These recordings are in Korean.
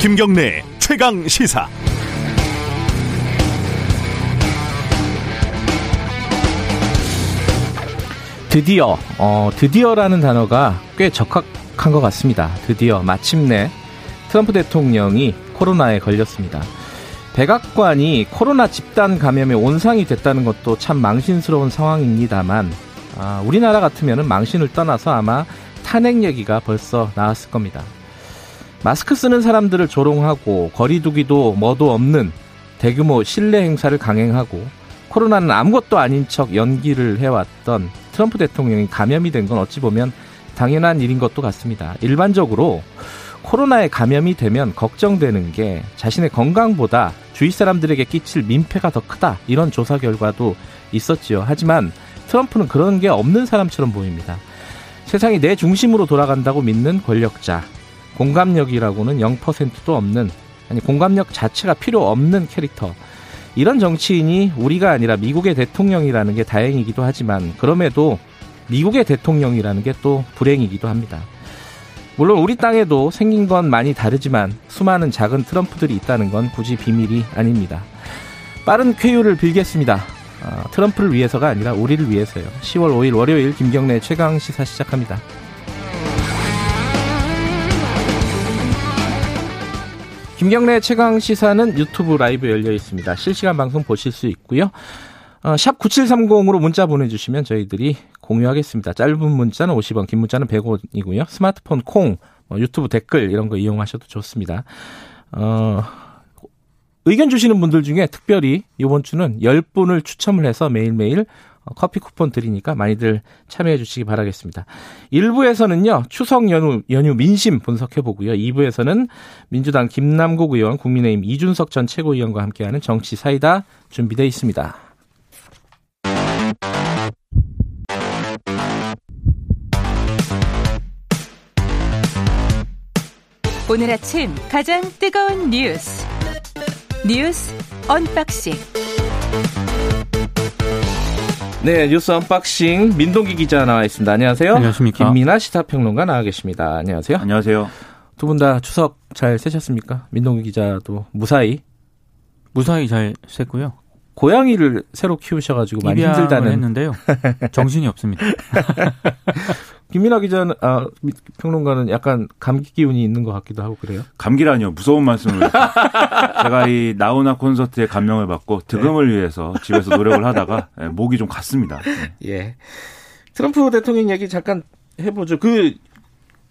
김경래 최강 시사. 드디어, 어, 드디어라는 단어가 꽤 적합한 것 같습니다. 드디어, 마침내 트럼프 대통령이 코로나에 걸렸습니다. 백악관이 코로나 집단 감염의 온상이 됐다는 것도 참 망신스러운 상황입니다만, 아, 우리나라 같으면 망신을 떠나서 아마 탄핵 얘기가 벌써 나왔을 겁니다. 마스크 쓰는 사람들을 조롱하고 거리두기도 뭐도 없는 대규모 실내 행사를 강행하고 코로나는 아무것도 아닌 척 연기를 해왔던 트럼프 대통령이 감염이 된 건 어찌 보면 당연한 일인 것도 같습니다. 일반적으로 코로나에 감염이 되면 걱정되는 게 자신의 건강보다 주위 사람들에게 끼칠 민폐가 더 크다. 이런 조사 결과도 있었지요. 하지만 트럼프는 그런 게 없는 사람처럼 보입니다. 세상이 내 중심으로 돌아간다고 믿는 권력자. 공감력이라고는 0%도 없는 아니 공감력 자체가 필요 없는 캐릭터. 이런 정치인이 우리가 아니라 미국의 대통령이라는 게 다행이기도 하지만 그럼에도 미국의 대통령이라는 게 또 불행이기도 합니다. 물론 우리 땅에도 생긴 건 많이 다르지만 수많은 작은 트럼프들이 있다는 건 굳이 비밀이 아닙니다. 빠른 쾌유를 빌겠습니다. 어, 트럼프를 위해서가 아니라 우리를 위해서요. 10월 5일 월요일 김경래 최강 시사 시작합니다. 김경래 최강 시사는 유튜브 라이브 열려 있습니다. 실시간 방송 보실 수 있고요. 어, 샵 9730으로 문자 보내주시면 저희들이 공유하겠습니다. 짧은 문자는 50원, 긴 문자는 100원이고요. 스마트폰 콩, 뭐 유튜브 댓글 이런 거 이용하셔도 좋습니다. 어, 의견 주시는 분들 중에 특별히 이번 주는 10분을 추첨을 해서 매일매일 어, 커피 쿠폰 드리니까 많이들 참여해 주시기 바라겠습니다. 1부에서는요, 추석 연휴, 연휴 민심 분석해 보고요. 2부에서는 민주당 김남국 의원, 국민의힘 이준석 전 최고위원과 함께하는 정치 사이다 준비되어 있습니다. 오늘 아침 가장 뜨거운 뉴스. 뉴스 언박싱. 네, 뉴스 언박싱 민동기 기자 나와 있습니다. 안녕하세요. 안녕하십니까. 김민아 시사평론가 나와 계십니다. 안녕하세요. 안녕하세요. 두 분 다 추석 잘 쇠셨습니까? 민동기 기자도 무사히 무사히 잘 쇘고요. 고양이를 새로 키우셔가지고 많이 힘들다는 했는데요. 정신이 없습니다. 김민아 기자는 아 평론가는 약간 감기 기운이 있는 것 같기도 하고 그래요. 감기라니요. 무서운 말씀을. 제가 이 나훈아 콘서트에 감명을 받고 득음을 네. 위해서 집에서 노력을 하다가 예, 목이 좀 갔습니다. 네. 예. 트럼프 대통령 얘기 잠깐 해보죠. 그,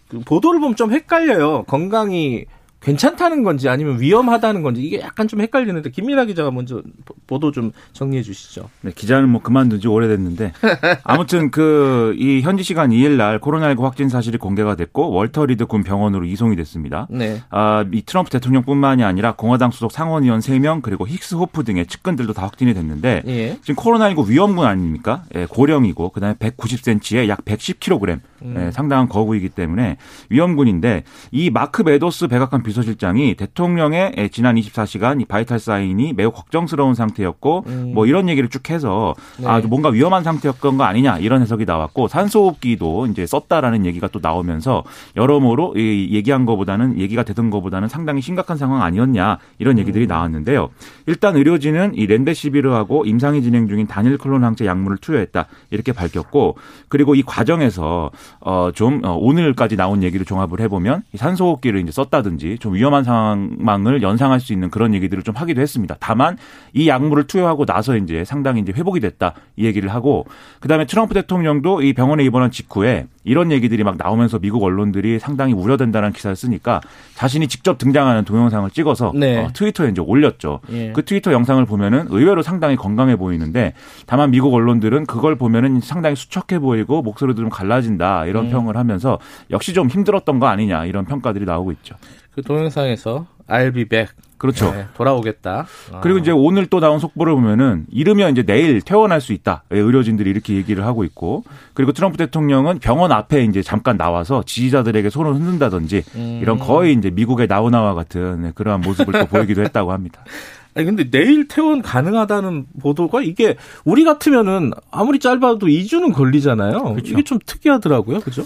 그 보도를 보면 좀 헷갈려요. 건강이 괜찮다는 건지 아니면 위험하다는 건지 이게 약간 좀 헷갈리는데 김민아 기자가 먼저 보도 좀 정리해 주시죠. 네, 기자는 뭐 그만둔 지 오래됐는데 아무튼 그 이 현지 시간 2일 날 코로나19 확진 사실이 공개가 됐고 월터 리드 군 병원으로 이송이 됐습니다. 네. 아, 이 트럼프 대통령뿐만이 아니라 공화당 소속 상원의원 3명 그리고 힉스 호프 등의 측근들도 다 확진이 됐는데 예. 지금 코로나19 위험군 아닙니까? 예, 고령이고 그다음에 190cm에 약 110kg 음. 예, 상당한 거구이기 때문에 위험군인데 이 마크 메도스 백악관 비서실장이 대통령의 지난 24시간 이 vital sign이 매우 걱정스러운 상태였고 음. 뭐 이런 얘기를 쭉 해서 네. 아 뭔가 위험한 상태였던 거 아니냐 이런 해석이 나왔고 산소호흡기도 이제 썼다라는 얘기가 또 나오면서 여러모로 이 얘기한 것보다는 얘기가 되던 것보다는 상당히 심각한 상황 아니었냐 이런 얘기들이 음. 나왔는데요. 일단 의료진은 이 렌데시비르하고 임상이 진행 중인 단일 클론 항체 약물을 투여했다 이렇게 밝혔고 그리고 이 과정에서 어좀 어, 오늘까지 나온 얘기를 종합을 해보면 산소호흡기를 이제 썼다든지 좀 위험한 상황을 연상할 수 있는 그런 얘기들을 좀 하기도 했습니다. 다만 이 약물을 투여하고 나서 이제 상당히 이제 회복이 됐다 이 얘기를 하고 그다음에 트럼프 대통령도 이 병원에 입원한 직후에 이런 얘기들이 막 나오면서 미국 언론들이 상당히 우려된다는 기사를 쓰니까 자신이 직접 등장하는 동영상을 찍어서 네. 어, 트위터에 이제 올렸죠. 예. 그 트위터 영상을 보면은 의외로 상당히 건강해 보이는데 다만 미국 언론들은 그걸 보면은 상당히 수척해 보이고 목소리도 좀 갈라진다 이런 음. 평을 하면서 역시 좀 힘들었던 거 아니냐 이런 평가들이 나오고 있죠. 그 동영상에서 I'll be back. 그렇죠. 네, 돌아오겠다. 그리고 이제 오늘 또 나온 속보를 보면은 이르면 이제 내일 퇴원할 수 있다. 의료진들이 이렇게 얘기를 하고 있고 그리고 트럼프 대통령은 병원 앞에 이제 잠깐 나와서 지지자들에게 손을 흔든다든지 음. 이런 거의 이제 미국의 나우나와 같은 그러한 모습을 또 보이기도 했다고 합니다. 아니 근데 내일 퇴원 가능하다는 보도가 이게 우리 같으면은 아무리 짧아도 2주는 걸리잖아요. 그렇죠. 이게 좀 특이하더라고요. 그죠?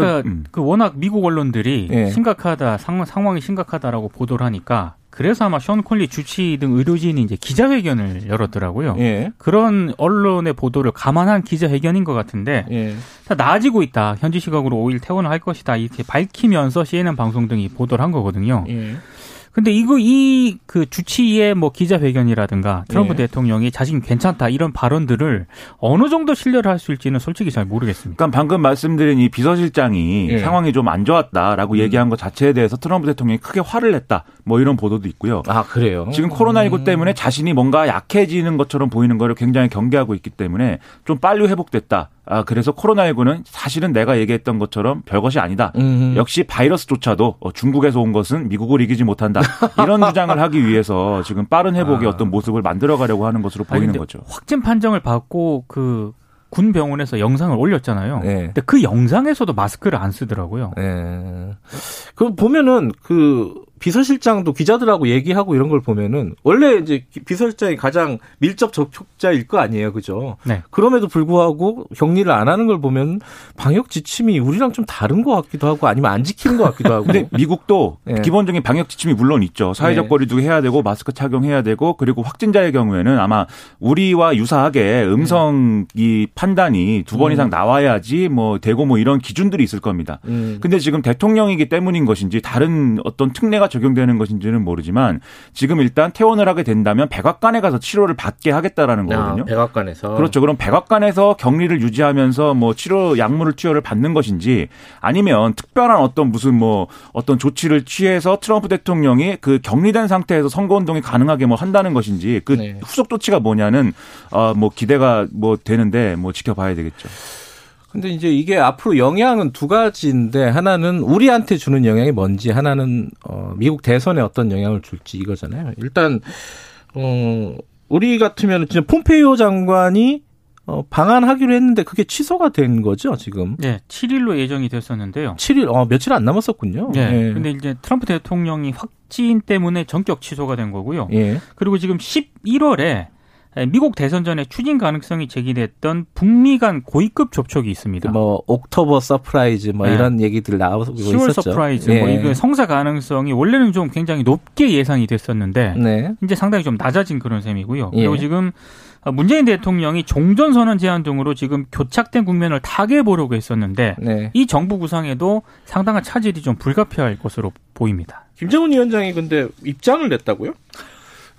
그러니까 그, 음. 그 워낙 미국 언론들이 예. 심각하다 상, 상황이 심각하다라고 보도를 하니까 그래서 아마 션 콜리 주치 등 의료진이 이제 기자회견을 열었더라고요. 예. 그런 언론의 보도를 감안한 기자회견인 것 같은데 예. 나아지고 있다. 현지 시각으로 5일 퇴원을 할 것이다. 이렇게 밝히면서 CNN 방송 등이 보도를 한 거거든요. 예. 근데 이거 이 그 주치의 뭐 기자회견이라든가 트럼프 네. 대통령이 자신 괜찮다 이런 발언들을 어느 정도 신뢰를 할 수 있을지는 솔직히 잘 모르겠습니다. 그러니까 방금 말씀드린 이 비서실장이 네. 상황이 좀 안 좋았다라고 음. 얘기한 것 자체에 대해서 트럼프 대통령이 크게 화를 냈다. 뭐 이런 보도도 있고요. 아 그래요? 지금 코로나19 음. 때문에 자신이 뭔가 약해지는 것처럼 보이는 거를 굉장히 경계하고 있기 때문에 좀 빨리 회복됐다. 아, 그래서 코로나19는 사실은 내가 얘기했던 것처럼 별것이 아니다. 음흠. 역시 바이러스조차도 어, 중국에서 온 것은 미국을 이기지 못한다. 이런 주장을 하기 위해서 지금 빠른 회복의 아. 어떤 모습을 만들어 가려고 하는 것으로 보이는 거죠. 확진 판정을 받고 그 군 병원에서 영상을 올렸잖아요. 네. 근데 그 영상에서도 마스크를 안 쓰더라고요. 네. 그 보면은 그 비서실장도 기자들하고 얘기하고 이런 걸 보면은 원래 이제 비서실장이 가장 밀접 접촉자일 거 아니에요, 그죠? 네. 그럼에도 불구하고 격리를 안 하는 걸 보면 방역 지침이 우리랑 좀 다른 것 같기도 하고 아니면 안 지키는 것 같기도 하고. 근데 미국도 네. 기본적인 방역 지침이 물론 있죠. 사회적 네. 거리두기 해야 되고 마스크 착용해야 되고 그리고 확진자의 경우에는 아마 우리와 유사하게 음성 이 판단이 두번 음. 이상 나와야지 뭐 되고 뭐 이런 기준들이 있을 겁니다. 음. 근데 지금 대통령이기 때문인 것인지 다른 어떤 특례가 적용되는 것인지는 모르지만 지금 일단 퇴원을 하게 된다면 백악관에 가서 치료를 받게 하겠다라는 아, 거거든요. 아, 백악관에서 그렇죠. 그럼 백악관에서 격리를 유지하면서 뭐 치료 약물을 투여를 받는 것인지 아니면 특별한 어떤 무슨 뭐 어떤 조치를 취해서 트럼프 대통령이 그 격리된 상태에서 선거 운동이 가능하게 뭐 한다는 것인지 그 네. 후속 조치가 뭐냐는 어뭐 기대가 뭐 되는데 뭐 지켜봐야 되겠죠. 근데 이제 이게 앞으로 영향은 두 가지인데 하나는 우리한테 주는 영향이 뭔지 하나는 어 미국 대선에 어떤 영향을 줄지 이거잖아요. 일단 어 우리 같으면 진짜 폼페이오 장관이 어, 방한하기로 했는데 그게 취소가 된 거죠, 지금? 네, 7일로 예정이 됐었는데요. 7일, 어, 며칠 안 남았었군요. 네. 네. 근데 이제 트럼프 대통령이 확진 때문에 전격 취소가 된 거고요. 예. 그리고 지금 11월에 예, 미국 대선 전에 추진 가능성이 제기됐던 북미 간 고위급 접촉이 있습니다. 뭐 October surprise 뭐 네. 이런 얘기들 나오고 10월 있었죠. surprise 뭐 예. 뭐 이거 성사 가능성이 원래는 좀 굉장히 높게 예상이 됐었는데 네. 이제 상당히 좀 낮아진 그런 셈이고요. 예. 그리고 지금 문재인 대통령이 종전 선언 제안 등으로 지금 교착된 국면을 타개해 보려고 했었는데 네. 이 정부 구상에도 상당한 차질이 좀 불가피할 것으로 보입니다. 김정은 위원장이 근데 입장을 냈다고요?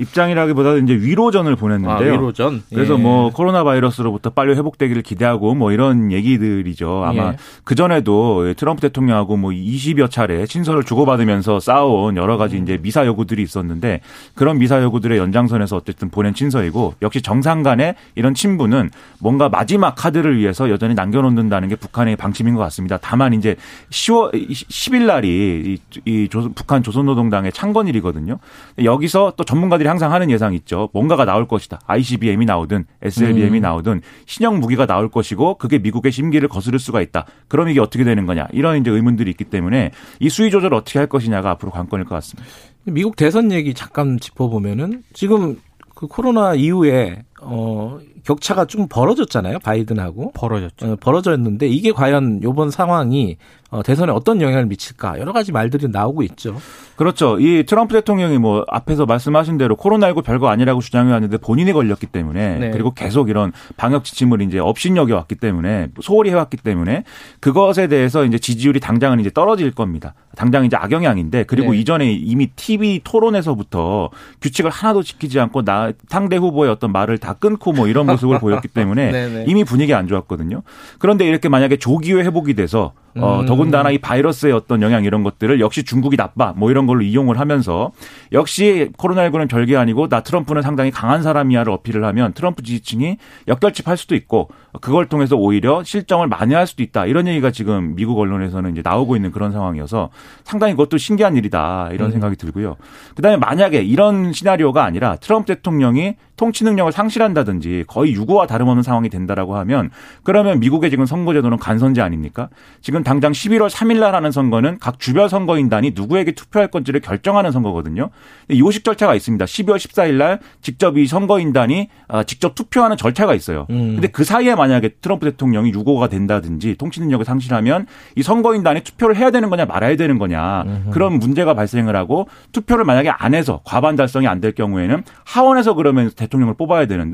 입장이라기보다는 이제 위로전을 보냈는데요. 아, 위로전. 그래서 뭐 예. 뭐 코로나 바이러스로부터 빨리 회복되기를 기대하고 뭐 이런 얘기들이죠. 아마 예. 그 전에도 트럼프 대통령하고 뭐 20여 차례 친서를 주고받으면서 싸운 여러 가지 음. 이제 미사 요구들이 있었는데 그런 미사 요구들의 연장선에서 어쨌든 보낸 친서이고 역시 정상 간의 이런 친분은 뭔가 마지막 카드를 위해서 여전히 남겨놓는다는 게 북한의 방침인 것 같습니다. 다만 이제 10월 10일 날이 이, 이 조, 북한 조선노동당의 창건일이거든요. 여기서 또 전문가들이 항상 하는 예상 있죠. 뭔가가 나올 것이다. ICBM이 나오든 SLBM이 음. 나오든 신형 무기가 나올 것이고 그게 미국의 심기를 거스를 수가 있다. 그럼 이게 어떻게 되는 거냐. 이런 이제 의문들이 있기 때문에 이 수위 조절을 어떻게 할 것이냐가 앞으로 관건일 것 같습니다. 미국 대선 얘기 잠깐 짚어보면은 지금 그 코로나 이후에 어 격차가 좀 벌어졌잖아요. 바이든하고 벌어졌죠. 어, 벌어졌는데 이게 과연 요번 상황이 어, 대선에 어떤 영향을 미칠까 여러 가지 말들이 나오고 있죠. 그렇죠. 이 트럼프 대통령이 뭐 앞에서 말씀하신 대로 코로나19 별거 아니라고 주장해 왔는데 본인이 걸렸기 때문에 네. 그리고 계속 이런 방역 지침을 이제 업신여겨 왔기 때문에 소홀히 해왔기 때문에 그것에 대해서 이제 지지율이 당장은 이제 떨어질 겁니다. 당장 이제 악영향인데 그리고 네. 이전에 이미 TV 토론에서부터 규칙을 하나도 지키지 않고 나 상대 후보의 어떤 말을 다 끊고 뭐 이런 모습을 보였기 때문에. 이미 분위기 안 좋았거든요. 그런데 이렇게 만약에 조기에 회복이 돼서 어, 음. 더군다나 이 바이러스의 어떤 영향 이런 것들을 역시 중국이 나빠 뭐 이런 걸로 이용을 하면서 역시 코로나19는 별게 아니고 나 트럼프는 상당히 강한 사람이야를 어필을 하면 트럼프 지지층이 역결집할 수도 있고 그걸 통해서 오히려 실정을 만회할 수도 있다 이런 얘기가 지금 미국 언론에서는 이제 나오고 있는 그런 상황이어서 상당히 그것도 신기한 일이다 이런 음. 생각이 들고요. 그다음에 만약에 이런 시나리오가 아니라 트럼프 대통령이 통치 능력을 상실 한다든지 거의 유고와 다름없는 상황이 된다라고 하면 그러면 미국의 지금 선거제도는 간선제 아닙니까? 지금 당장 11월 3일 날 하는 선거는 각 주별 선거인단이 누구에게 투표할 건지를 결정하는 선거거든요. 요식 절차가 있습니다. 12월 14일 날 직접 이 선거인단이 아, 직접 투표하는 절차가 있어요. 음. 근데 그 사이에 만약에 트럼프 대통령이 유고가 된다든지 통치 능력을 상실하면 이 선거인단이 투표를 해야 되는 거냐 말아야 되는 거냐 음흠. 그런 문제가 발생을 하고 투표를 만약에 안 해서 과반 달성이 안 될 경우에는 하원에서 그러면 대통령을 뽑아야 되는데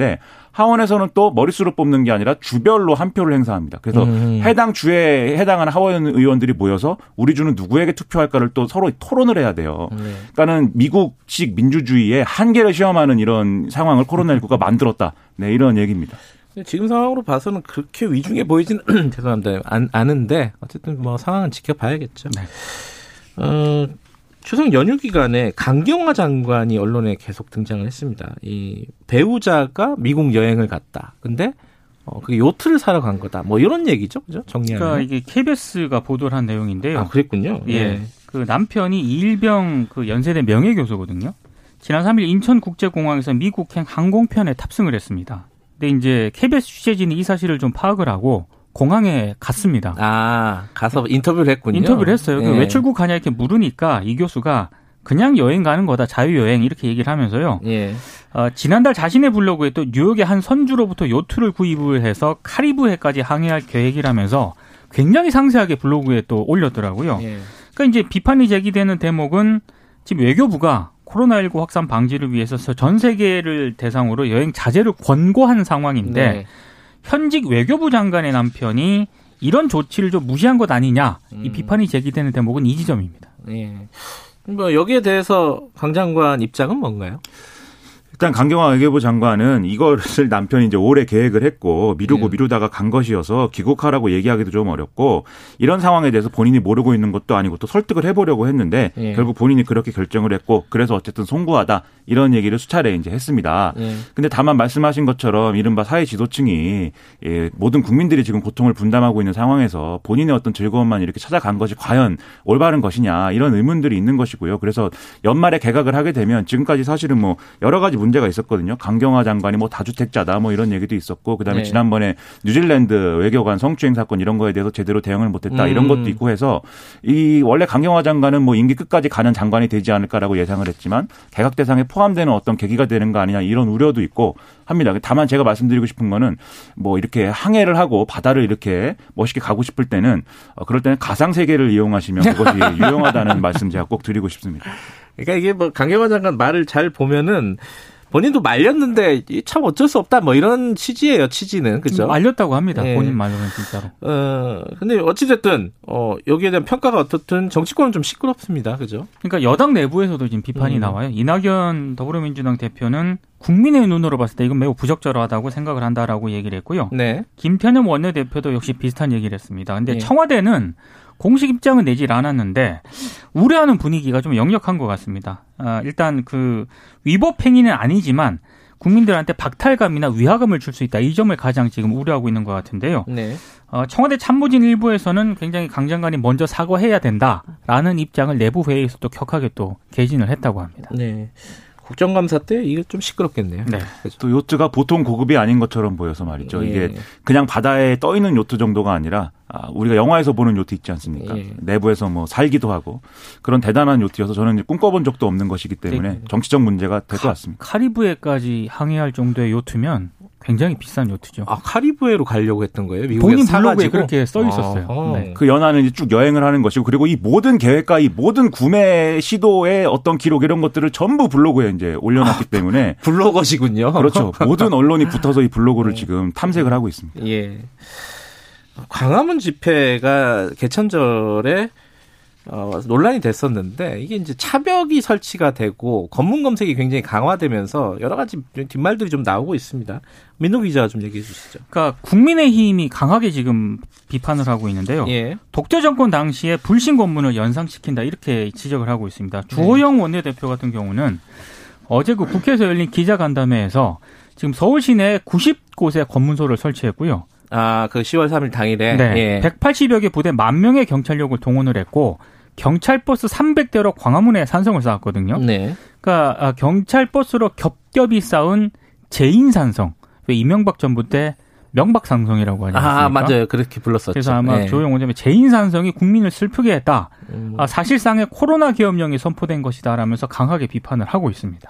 하원에서는 또 머릿수로 뽑는 게 아니라 주별로 한 표를 행사합니다. 그래서 음. 해당 주에 해당하는 하원 의원들이 모여서 우리 주는 누구에게 투표할까를 또 서로 토론을 해야 돼요. 네. 그러니까는 미국식 민주주의의 한계를 시험하는 이런 상황을 코로나19가 만들었다. 네, 이런 얘기입니다. 지금 상황으로 봐서는 그렇게 위중해 보이진 죄송합니다. 안, 않은데 어쨌든 뭐 상황은 지켜봐야겠죠. 네. 어, 추석 연휴 기간에 강경화 장관이 언론에 계속 등장을 했습니다. 이 배우자가 미국 여행을 갔다. 근데 어, 그 요트를 사러 간 거다. 뭐 이런 얘기죠, 그죠? 정리하면. 그러니까 이게 KBS가 보도를 한 내용인데요. 아, 그랬군요. 예. 예. 그 남편이 이일병 그 연세대 명예교수거든요. 지난 3일 인천국제공항에서 미국행 항공편에 탑승을 했습니다. 근데 이제 KBS 취재진이 이 사실을 좀 파악을 하고 공항에 갔습니다. 아, 가서 인터뷰를 했군요. 인터뷰를 했어요. 네. 왜 출국 가냐 이렇게 물으니까 이 교수가 그냥 여행 가는 거다 자유여행 이렇게 얘기를 하면서요. 예. 어, 지난달 자신의 블로그에 또 뉴욕의 한 선주로부터 요트를 구입을 해서 카리브해까지 항해할 계획이라면서 굉장히 상세하게 블로그에 또 올렸더라고요. 예. 그러니까 이제 비판이 제기되는 대목은 지금 외교부가 코로나19 확산 방지를 위해서 전 세계를 대상으로 여행 자제를 권고한 상황인데 네. 현직 외교부 장관의 남편이 이런 조치를 좀 무시한 것 아니냐 이 음. 비판이 제기되는 대목은 이 지점입니다. 네. 뭐 여기에 대해서 강 장관 입장은 뭔가요? 일단 강경화 외교부 장관은 이것을 남편이 이제 오래 계획을 했고 미루고 네. 미루다가 간 것이어서 귀국하라고 얘기하기도 좀 어렵고 이런 상황에 대해서 본인이 모르고 있는 것도 아니고 또 설득을 해보려고 했는데 네. 결국 본인이 그렇게 결정을 했고 그래서 어쨌든 송구하다 이런 얘기를 수차례 이제 했습니다. 네. 근데 다만 말씀하신 것처럼 이른바 사회 지도층이 예, 모든 국민들이 지금 고통을 분담하고 있는 상황에서 본인의 어떤 즐거움만 이렇게 찾아간 것이 과연 올바른 것이냐 이런 의문들이 있는 것이고요. 그래서 연말에 개각을 하게 되면 지금까지 사실은 뭐 여러 가지 문 제가 있었거든요. 강경화 장관이 뭐 다주택자다 뭐 이런 얘기도 있었고 그다음에 네. 지난번에 뉴질랜드 외교관 성추행 사건 이런 거에 대해서 제대로 대응을 못했다 음. 이런 것도 있고 해서 이 원래 강경화 장관은 뭐 임기 끝까지 가는 장관이 되지 않을까라고 예상을 했지만 개각 대상에 포함되는 어떤 계기가 되는 거 아니냐 이런 우려도 있고 합니다. 다만 제가 말씀드리고 싶은 거는 뭐 이렇게 항해를 하고 바다를 이렇게 멋있게 가고 싶을 때는 어, 그럴 때는 가상 세계를 이용하시면 그것이 유용하다는 말씀 제가 꼭 드리고 싶습니다. 그러니까 이게 뭐 강경화 장관 말을 잘 보면은 본인도 말렸는데 참 어쩔 수 없다 뭐 이런 취지예요 취지는 그죠? 음, 말렸다고 합니다. 네. 본인 말로는 진짜로. 어 근데 어찌 됐든 어 여기에 대한 평가가 어떻든 정치권은 좀 시끄럽습니다. 그죠? 그러니까 여당 내부에서도 지금 비판이 음. 나와요. 이낙연 더불어민주당 대표는 국민의 눈으로 봤을 때 이건 매우 부적절하다고 생각을 한다라고 얘기를 했고요. 네. 김태년 원내대표도 역시 비슷한 얘기를 했습니다. 근데 네. 청와대는 공식 입장은 내질 않았는데 우려하는 분위기가 좀 역력한 것 같습니다. 아, 일단 그 위법 행위는 아니지만 국민들한테 박탈감이나 위화감을 줄 수 있다. 이 점을 가장 지금 우려하고 있는 것 같은데요. 네. 어, 청와대 참모진 일부에서는 굉장히 강 장관이 먼저 사과해야 된다라는 입장을 내부 회의에서 또 격하게 또 개진을 했다고 합니다. 네. 국정감사 때 이게 좀 시끄럽겠네요. 네. 또 요트가 보통 고급이 아닌 것처럼 보여서 말이죠. 예. 이게 그냥 바다에 떠 있는 요트 정도가 아니라 아, 우리가 영화에서 보는 요트 있지 않습니까? 예. 내부에서 뭐 살기도 하고 그런 대단한 요트여서 저는 꿈꿔본 적도 없는 것이기 때문에 네. 정치적 문제가 될 것 같습니다. 카리브해까지 항해할 정도의 요트면 굉장히 비싼 요트죠. 아 카리브해로 가려고 했던 거예요? 본인 블로그에 그렇게 써 있었어요. 아, 네. 그 연안은 쭉 여행을 하는 것이고 그리고 이 모든 계획과 이 모든 구매 시도의 어떤 기록 이런 것들을 전부 블로그에 이제 올려놨기 아, 때문에 블로거시군요. 그렇죠. 모든 언론이 붙어서 이 블로그를 네. 지금 탐색을 하고 있습니다. 예. 광화문 집회가 개천절에 어, 논란이 됐었는데 이게 이제 차벽이 설치가 되고 검문 검색이 굉장히 강화되면서 여러 가지 뒷말들이 좀 나오고 있습니다. 민노 기자가 좀 얘기해 주시죠. 그러니까 국민의힘이 강하게 지금 비판을 하고 있는데요. 예. 독재 정권 당시에 불신 검문을 연상시킨다 이렇게 지적을 하고 있습니다. 주호영 네. 원내대표 같은 경우는 어제 그 국회에서 열린 기자간담회에서 지금 서울 시내 90곳에 검문소를 설치했고요. 아, 그 10월 3일 당일에 네. 예. 180여 개 부대 만 명의 경찰력을 동원을 했고 경찰 버스 300대로 광화문에 산성을 쌓았거든요. 네. 그러니까 아, 경찰 버스로 겹겹이 쌓은 재인 산성. 왜 이명박 정부 때 명박상성이라고 하지 않습니까? 아, 맞아요. 그렇게 불렀었죠. 그래서 아마 네. 조영 원장이 재인산성이 국민을 슬프게 했다. 음. 아, 사실상의 코로나 계엄령이 선포된 것이다라면서 강하게 비판을 하고 있습니다.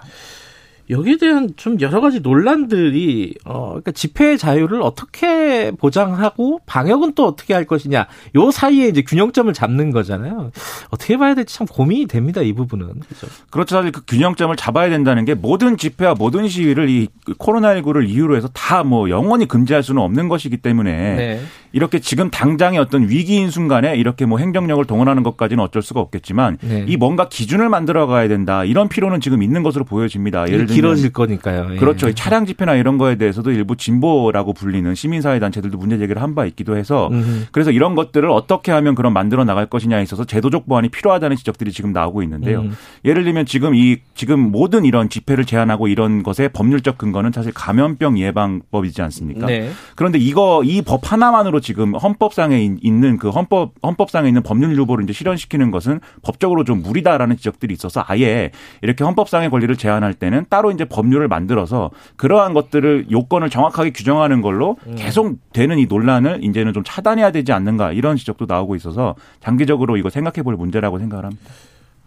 여기에 대한 좀 여러 가지 논란들이 어 그러니까 집회 자유를 어떻게 보장하고 방역은 또 어떻게 할 것이냐 요 사이에 이제 균형점을 잡는 거잖아요. 어떻게 봐야 될지 참 고민이 됩니다 이 부분은. 그렇죠. 그렇죠. 사실 그 균형점을 잡아야 된다는 게 모든 집회와 모든 시위를 이 코로나19를 이유로 해서 다 뭐 영원히 금지할 수는 없는 것이기 때문에 네. 이렇게 지금 당장의 어떤 위기인 순간에 이렇게 뭐 행정력을 동원하는 것까지는 어쩔 수가 없겠지만 네. 이 뭔가 기준을 만들어 가야 된다 이런 필요는 지금 있는 것으로 보여집니다. 예를 들면 길어질 거니까요. 예. 그렇죠. 차량 집회나 이런 거에 대해서도 일부 진보라고 불리는 시민사회 단체들도 문제 제기를 한 바 있기도 해서 음흠. 그래서 이런 것들을 어떻게 하면 그런 만들어 나갈 것이냐에 있어서 제도적 보완이 필요하다는 지적들이 지금 나오고 있는데요. 음. 예를 들면 지금 이 지금 모든 이런 집회를 제한하고 이런 것의 법률적 근거는 사실 감염병 예방법이지 않습니까? 네. 그런데 이거 이 법 하나만으로 지금 헌법상에 있는 그 헌법 헌법상에 있는 법률 유보를 이제 실현시키는 것은 법적으로 좀 무리다라는 지적들이 있어서 아예 이렇게 헌법상의 권리를 제한할 때는 따로 이제 법률을 만들어서 그러한 것들을 요건을 정확하게 규정하는 걸로 음. 계속 되는 이 논란을 이제는 좀 차단해야 되지 않는가 이런 지적도 나오고 있어서 장기적으로 이거 생각해 볼 문제라고 생각을 합니다.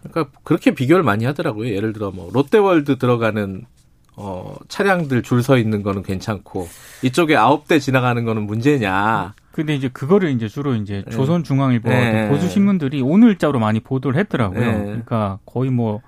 그러니까 그렇게 비교를 많이 하더라고요. 예를 들어 뭐 롯데월드 들어가는 어, 차량들 줄 서 있는 거는 괜찮고 이쪽에 아홉 대 지나가는 거는 문제냐. 근데 이제 그거를 이제 주로 이제 네. 조선중앙일보 네. 보수 신문들이 오늘자로 많이 보도를 했더라고요. 네. 그러니까 거의 뭐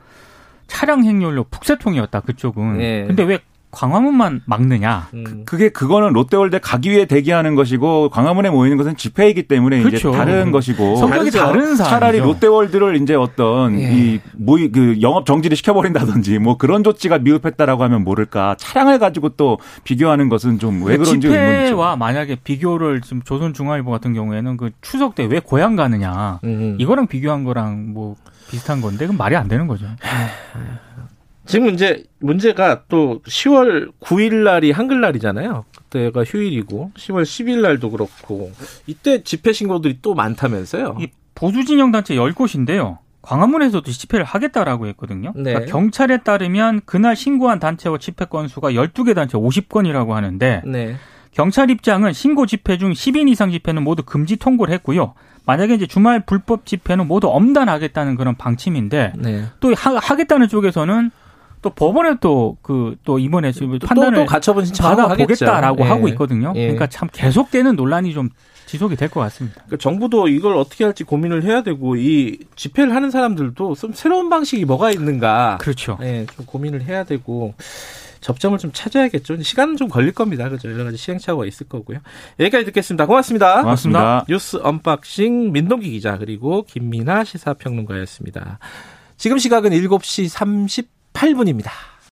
차량 행렬로 북새통이었다 그쪽은. 네. 근데 왜 광화문만 막느냐. 음. 그, 게 그거는 롯데월드 가기 위해 대기하는 것이고 광화문에 모이는 것은 집회이기 때문에 그렇죠. 이제 다른 것이고 성격이 다른 사람 차라리 롯데월드를 이제 어떤 예. 이 모이 그 영업 정지를 시켜버린다든지 뭐 그런 조치가 미흡했다라고 하면 모를까 차량을 가지고 또 비교하는 것은 좀 왜 그런지 집회와 만약에 비교를 지금 조선중앙일보 같은 경우에는 그 추석 때 왜 고향 가느냐 음. 이거랑 비교한 거랑 뭐 비슷한 건데 그건 말이 안 되는 거죠. 지금 이제 문제가 또 10월 9일 날이 한글날이잖아요. 그때가 휴일이고 10월 10일 날도 그렇고 이때 집회 신고들이 또 많다면서요. 이 보수 진영 단체 10곳인데요. 광화문에서도 집회를 하겠다라고 했거든요. 네. 그러니까 경찰에 따르면 그날 신고한 단체와 집회 건수가 12개 단체 50건이라고 하는데 네. 경찰 입장은 신고 집회 중 10인 이상 집회는 모두 금지 통보를 했고요. 만약에 이제 주말 불법 집회는 모두 엄단하겠다는 그런 방침인데 네. 또 하, 겠다는 쪽에서는 또 법원에 또 그또 그, 이번에 지금 판단을 또, 가처분 받아보겠다라고 예. 하고 있거든요. 예. 그러니까 참 계속되는 논란이 좀 지속이 될 것 같습니다. 그러니까 정부도 이걸 어떻게 할지 고민을 해야 되고 이 집회를 하는 사람들도 좀 새로운 방식이 뭐가 있는가. 그렇죠. 예, 좀 고민을 해야 되고 접점을 좀 찾아야겠죠. 시간은 좀 걸릴 겁니다. 그죠. 여러 가지 시행착오가 있을 거고요. 여기까지 듣겠습니다. 고맙습니다. 고맙습니다. 뉴스 언박싱 민동기 기자 그리고 김민아 시사평론가였습니다. 지금 시각은 7시 30 8분입니다.